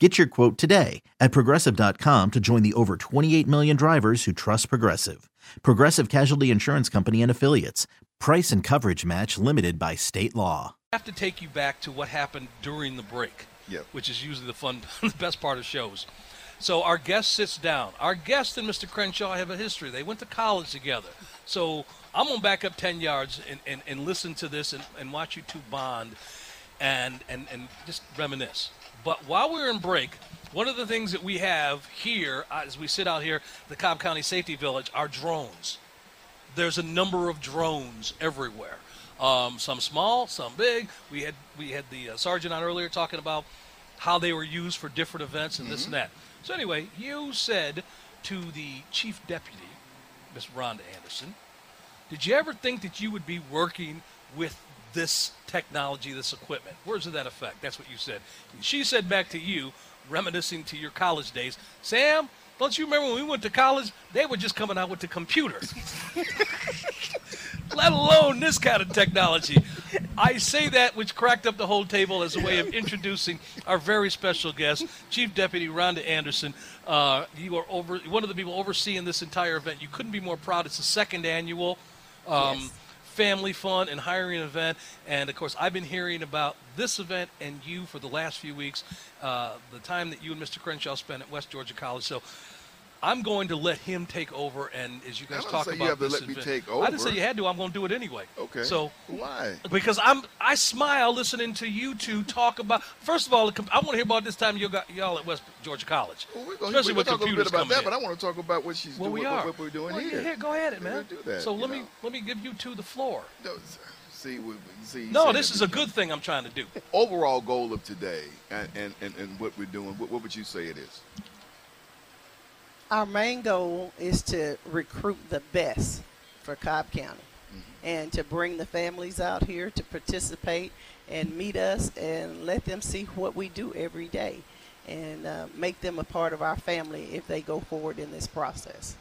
Get your quote today at progressive.com to join the over 28 million drivers who trust Progressive. Progressive Casualty Insurance Company and Affiliates. Price and coverage match limited by state law. I have to take you back to what happened during the break, Yep. which is usually the fun, the best part of shows. So our guest sits down. Our guest and Mr. Crenshaw have a history. They went to college together. So I'm gonna back up 10 yards and, and, and listen to this and, and watch you two bond and, and, and just reminisce. But while we're in break, one of the things that we have here, uh, as we sit out here, the Cobb County Safety Village, are drones. There's a number of drones everywhere. Um, some small, some big. We had we had the uh, sergeant on earlier talking about how they were used for different events and this and that. So anyway, you said to the chief deputy, Miss Rhonda Anderson, did you ever think that you would be working with this technology, this equipment? To that effect. That's what you said. She said back to you, reminiscing to your college days, Sam, don't you remember when we went to college? They were just coming out with the computer. Let alone this kind of technology. I say that, which cracked up the whole table as a way of introducing our very special guest, Chief Deputy Rhonda Anderson. Uh, you are over one of the people overseeing this entire event. You couldn't be more proud. It's the second annual. Um, Yes. Family fun and hiring event. And of course, I've been hearing about this event and you for the last few weeks, uh, the time that you and Mr. Crenshaw spent at West Georgia College. So I'm going to let him take over. And as you guys talk about you have to this let me event- take I didn't say you had to. I'm going to do it anyway. Okay. So why? because I'm I smile listening to you two talk about. First of all, I want to hear about this time you got y'all at West Georgia College, Well, we're gonna, especially we're with talk a little computers bit about that, in. but I want to talk about what she's well, doing, we what, are. what we're doing well, here. go ahead, it, man. do that, so let me let me give you two the floor. No, see, we, see. No, this is a good thing I'm trying to do. overall goal of today and, and, and, and what we're doing. What, what would you say it is? Our main goal is to recruit the best for Cobb County Mm-hmm. and to bring the families out here to participate and meet us and let them see what we do every day and uh, make them a part of our family if they go forward in this process.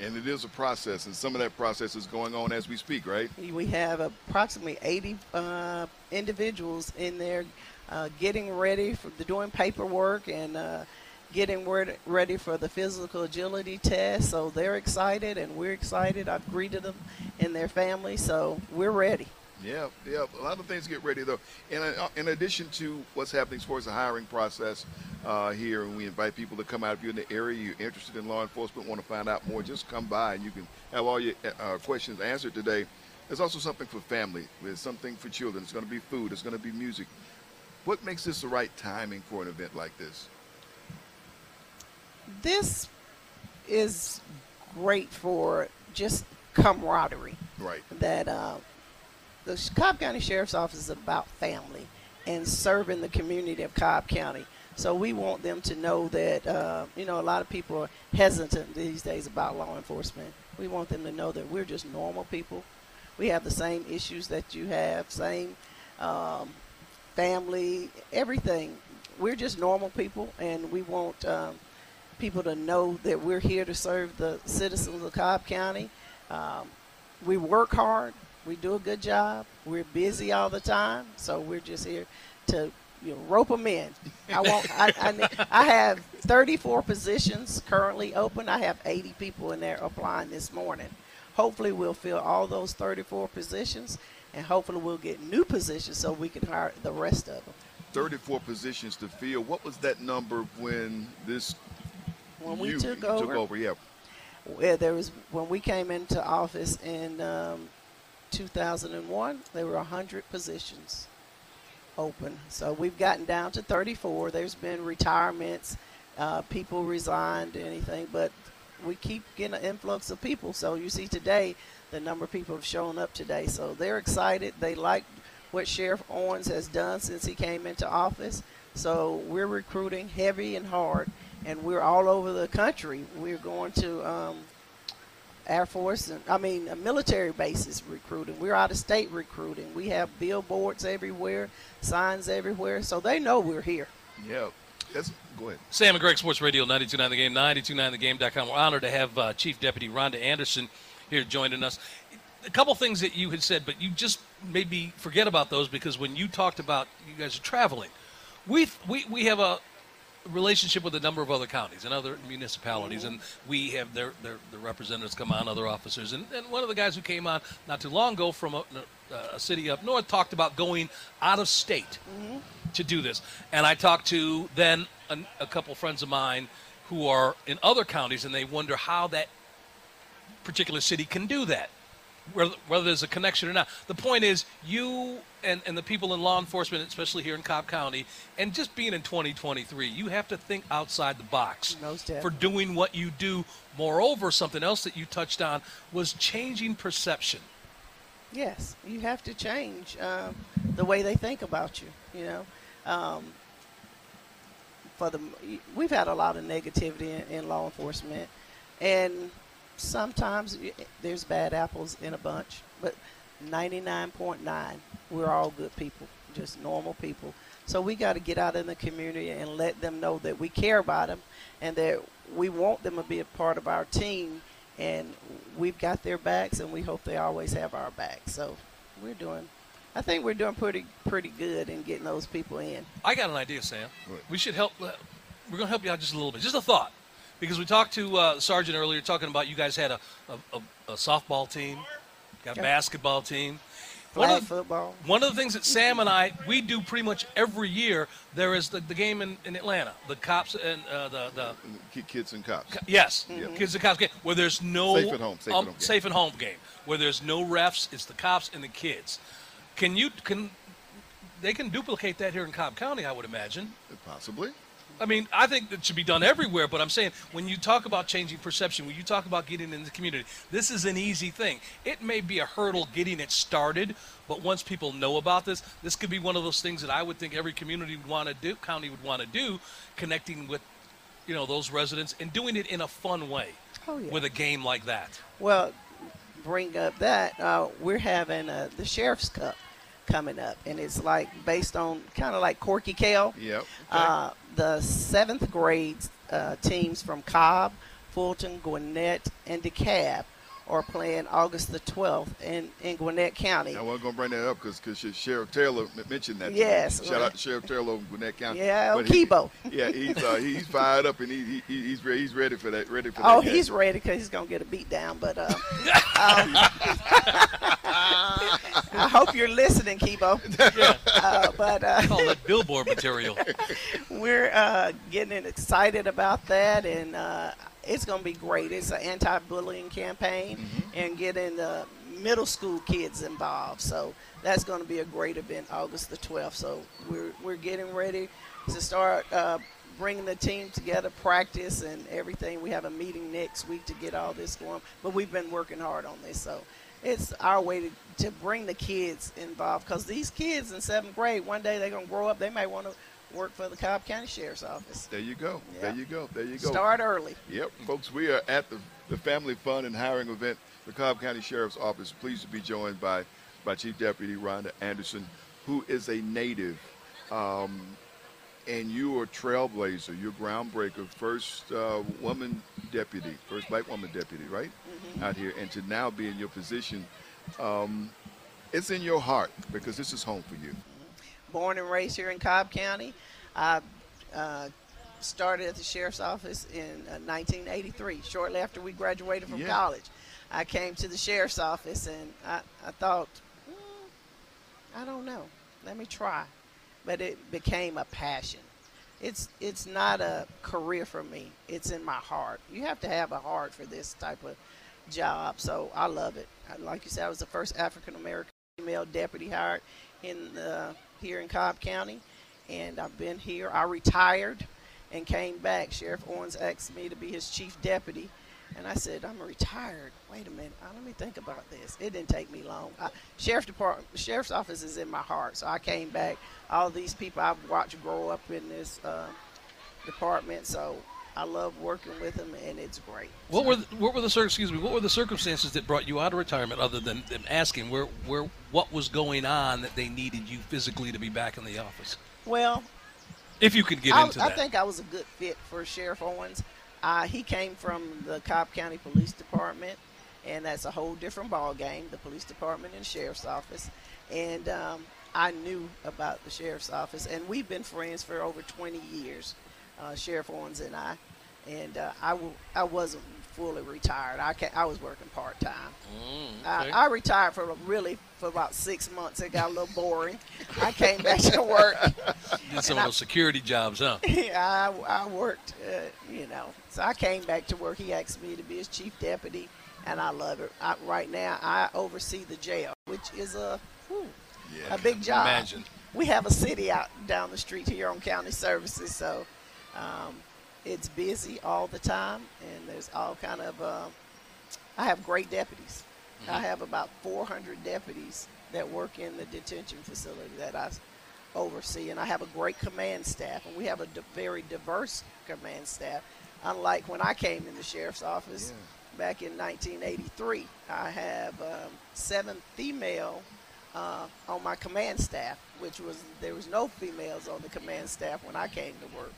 And it is a process, and some of that process is going on as we speak, right? We have approximately 80 uh, individuals in there uh, getting ready for the, doing paperwork and uh, getting word- ready for the physical agility test. So they're excited and we're excited. I've greeted them and their family, so we're ready. Yeah, yeah. A lot of things get ready though. And uh, in addition to what's happening as far as the hiring process uh, here, and we invite people to come out. If you're in the area, you're interested in law enforcement, want to find out more, just come by and you can have all your uh, questions answered today. There's also something for family. There's something for children. It's going to be food. It's going to be music. What makes this the right timing for an event like this? This is great for just camaraderie. Right. that uh, the Cobb County Sheriff's Office is about family and serving the community of Cobb County. So we want them to know that, uh, you know, a lot of people are hesitant these days about law enforcement. We want them to know that we're just normal people. We have the same issues that you have, same um, family, everything. We're just normal people, and we want um, people to know that we're here to serve the citizens of Cobb County. Um, we work hard. We do a good job. We're busy all the time, so we're just here to you know, rope them in. I want. I, I, I have 34 positions currently open. I have 80 people in there applying this morning. Hopefully, we'll fill all those 34 positions, and hopefully, we'll get new positions so we can hire the rest of them. 34 positions to fill. What was that number when this When we you took over, took over? Yeah. Yeah, there was when we came into office in um, 2001. There were 100 positions open, so we've gotten down to 34. There's been retirements, uh, people resigned, anything, but we keep getting an influx of people. So you see today, the number of people have shown up today. So they're excited. They like what Sheriff Owens has done since he came into office. So we're recruiting heavy and hard, and we're all over the country. We're going to um, Air Force and I mean uh, military bases recruiting. We're out of state recruiting. We have billboards everywhere, signs everywhere, so they know we're here. Yeah. That's, go ahead. Sam and Greg Sports Radio 929 The Game, 929thegame.com. We're honored to have uh, Chief Deputy Rhonda Anderson here joining us. A couple things that you had said, but you just maybe forget about those because when you talked about you guys are traveling, we we we have a relationship with a number of other counties and other municipalities, and we have their, their, their representatives come on, other officers. And, and one of the guys who came on not too long ago from a, a city up north talked about going out of state mm-hmm. to do this. And I talked to then a, a couple friends of mine who are in other counties, and they wonder how that particular city can do that whether, whether there's a connection or not. The point is, you and, and the people in law enforcement, especially here in Cobb County, and just being in 2023, you have to think outside the box for doing what you do. Moreover, something else that you touched on was changing perception. Yes, you have to change um, the way they think about you. You know, um, for the we've had a lot of negativity in, in law enforcement, and sometimes there's bad apples in a bunch, but 99.9 we're all good people, just normal people. So we got to get out in the community and let them know that we care about them and that we want them to be a part of our team and we've got their backs and we hope they always have our backs. So we're doing I think we're doing pretty pretty good in getting those people in. I got an idea, Sam. Go. We should help. uh, We're going to help you out just a little bit. Just a thought. Because we talked to uh, Sergeant earlier, talking about you guys had a, a, a, a softball team, got a Yeah. basketball team. One Flag of, football. one of the things that Sam and I we do pretty much every year. There is the, the game in, in Atlanta, the cops and uh, the the Kids and cops. yes, Mm-hmm. kids and cops game where there's no Safe at home, safe at um, home game. safe at home game where there's no refs. It's the cops and the kids. Can you can they can duplicate that here in Cobb County? I would imagine. Possibly. I mean, I think that should be done everywhere, but I'm saying when you talk about changing perception, when you talk about getting in the community, this is an easy thing. It may be a hurdle getting it started, but once people know about this, this could be one of those things that I would think every community would want to do, county would want to do, connecting with, you know, those residents and doing it in a fun way Oh, yeah. with a game like that. Well, bring up that uh, we're having uh, the Sheriff's Cup coming up, and it's like based on kind of like Corky Kell. Yep. Uh, the seventh grade uh, teams from Cobb, Fulton, Gwinnett, and DeKalb are playing August the 12th in, in Gwinnett County. I wasn't going to bring that up because Sheriff Taylor mentioned that. to. Yes. Shout out to Sheriff Taylor in Gwinnett County. Yeah, But he- Keybo. Yeah, he's uh, he's fired up and he, he he's re- he's ready for that. Ready for Oh, that. he's ready because he's gonna get a beat down. But uh, um, I hope you're listening, Keybo. Yeah, Uh, but uh, call that billboard material. we're uh, getting excited about that, and uh, it's going to be great. It's an anti-bullying campaign, and getting the middle school kids involved. So that's going to be a great event, August the 12th. So we're we're getting ready to start. Uh, Bringing the team together, practice and everything. We have a meeting next week to get all this going, but we've been working hard on this. So it's our way to, to bring the kids involved because these kids in seventh grade, one day they're going to grow up. They may want to work for the Cobb County Sheriff's Office. There you go. There you go. There you go. Start early. Yep, folks, we are at the, the Family Fun and Hiring event, the Cobb County Sheriff's Office. Pleased to be joined by, by Chief Deputy Rhonda Anderson, who is a native. Um, and you are a trailblazer. You're groundbreaker, first uh, woman deputy, first black woman deputy, right? Out here. And to now be in your position, um, it's in your heart because this is home for you. Born and raised here in Cobb County. I uh, started at the sheriff's office in uh, 1983, shortly after we graduated from Yeah. college. I came to the sheriff's office and I, I thought, "Hmm, I don't know. Let me try. But it became a passion. It's it's not a career for me. It's in my heart. You have to have a heart for this type of job. So I love it. Like you said, I was the first African American female deputy hired in the, here in Cobb County, and I've been here. I retired and came back. Sheriff Owens asked me to be his chief deputy, and I said, "I'm retired. Wait a minute. Uh, let me think about this." It didn't take me long. I, Sheriff Department, Sheriff's Office is in my heart, so I came back. All these people I've watched grow up in this uh, department, so I love working with them, and it's great. What were the, what were the excuse me? What were the circumstances that brought you out of retirement, other than them asking where where what was going on that they needed you physically to be back in the office? Well, if you could get I, into I that, think I was a good fit for Sheriff Owens. Uh, he came from the Cobb County Police Department, and that's a whole different ball game. The police department and sheriff's office, and um, I knew about the sheriff's office, and we've been friends for over 20 years uh, Sheriff Owens and I, and uh, I w- I wasn't fully retired. I ca- I was working part time. Mm, okay. I, I retired for a really for about six months. It got a little boring. I came back to work. did some of those security jobs, huh? I, I worked, uh, you know. So I came back to work. He asked me to be his chief deputy, and I love it. I, right now, I oversee the jail, which is a whew, Yeah. a big job. Imagine. We have a city out down the street here on county services, so um, it's busy all the time, and there's all kind of. Uh, I have great deputies. I have about 400 deputies that work in the detention facility that I oversee, and I have a great command staff, and we have a very diverse command staff. Unlike when I came in the sheriff's office back in 1983, I have um, seven female uh, on my command staff, which was there was no females on the command staff when I came to work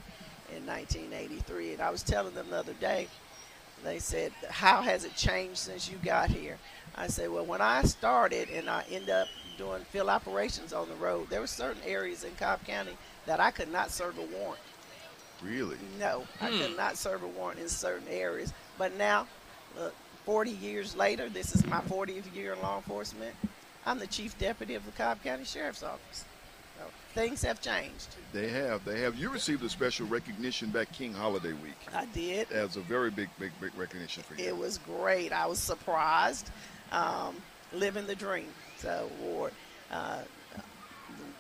in 1983. And I was telling them the other day, they said, "How has it changed since you got here?" I say, "Well, when I started and I end up doing field operations on the road, there were certain areas in Cobb County that I could not serve a warrant. Really? No, I could hmm. not serve a warrant in certain areas. But now, look, 40 years later, this is my 40th year in law enforcement. I'm the chief deputy of the Cobb County Sheriff's Office. So things have changed. They have. They have. You received a special recognition back King Holiday Week. I did. As a very big, big, big recognition for you. It was great. I was surprised. Um, living the dream. So award. Uh,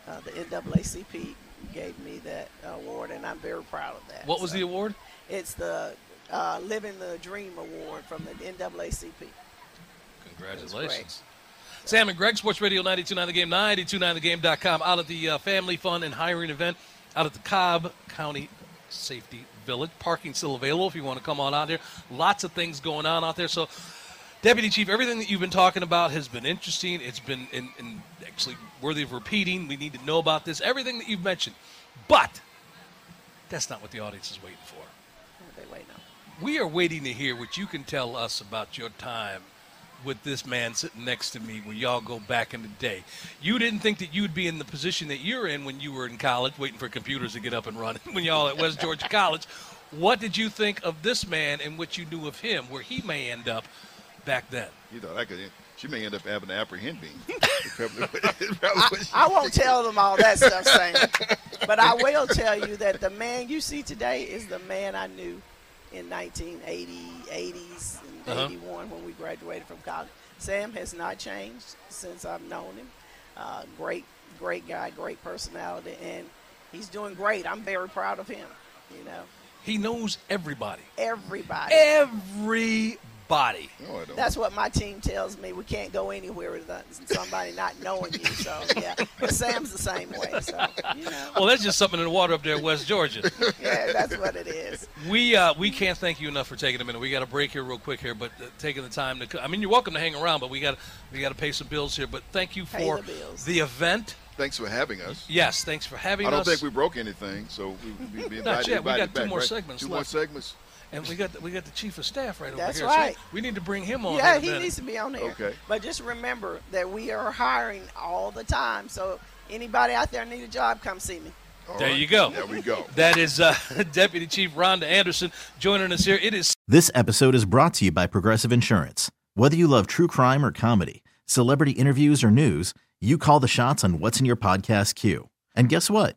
uh, the NAACP gave me that award, and I'm very proud of that. What was So the award? It's the uh, Living the Dream Award from the NAACP. Congratulations. Sam and Greg, Sports Radio 929 The Game, 929thegame.com, out at the uh, Family Fun and Hiring event out at the Cobb County Safety Village. Parking still available if you want to come on out there. Lots of things going on out there. So, Deputy Chief, everything that you've been talking about has been interesting. It's been in, in actually worthy of repeating. We need to know about this. Everything that you've mentioned. But that's not what the audience is waiting for. What they waiting on? We are waiting to hear what you can tell us about your time with this man sitting next to me when y'all go back in the day. You didn't think that you'd be in the position that you're in when you were in college, waiting for computers to get up and running, when y'all at West Georgia College. What did you think of this man and what you knew of him, where he may end up back then? You thought I could. She may end up having to apprehend me. I, I won't tell them all that stuff, Sam. But I will tell you that the man you see today is the man I knew in 1980, 80s, and Uh-huh. 81 when we graduated from college. Sam has not changed since I've known him. Uh, great, great guy, great personality, and he's doing great. I'm very proud of him. You know, He knows everybody. everybody. Everybody. No, I don't. That's what my team tells me. We can't go anywhere without somebody not knowing you. So yeah, but Sam's the same way. So you know, Well, that's just something in the water up there in West Georgia. yeah, that's what it is. We uh, we can't thank you enough for taking a minute. We got a break here real quick here, but uh, taking the time to. I mean, you're welcome to hang around, but we got we got to pay some bills here. But thank you for the the event. Thanks for having us. Yes, thanks for having us. I don't us. think we broke anything, so we, we be Not invited, yet. We got invited two back, more right? segments Two left. more segments. And we got the, we got the chief of staff right That's over here. That's right. So we need to bring him on. Yeah, he minute. needs to be on there. Okay. But just remember that we are hiring all the time. So anybody out there need a job, come see me. All There right. you go. There we go. That is uh, Deputy Chief Rhonda Anderson joining us here. It is This episode is brought to you by Progressive Insurance. Whether you love true crime or comedy, celebrity interviews or news, you call the shots on what's in your podcast queue. And guess what?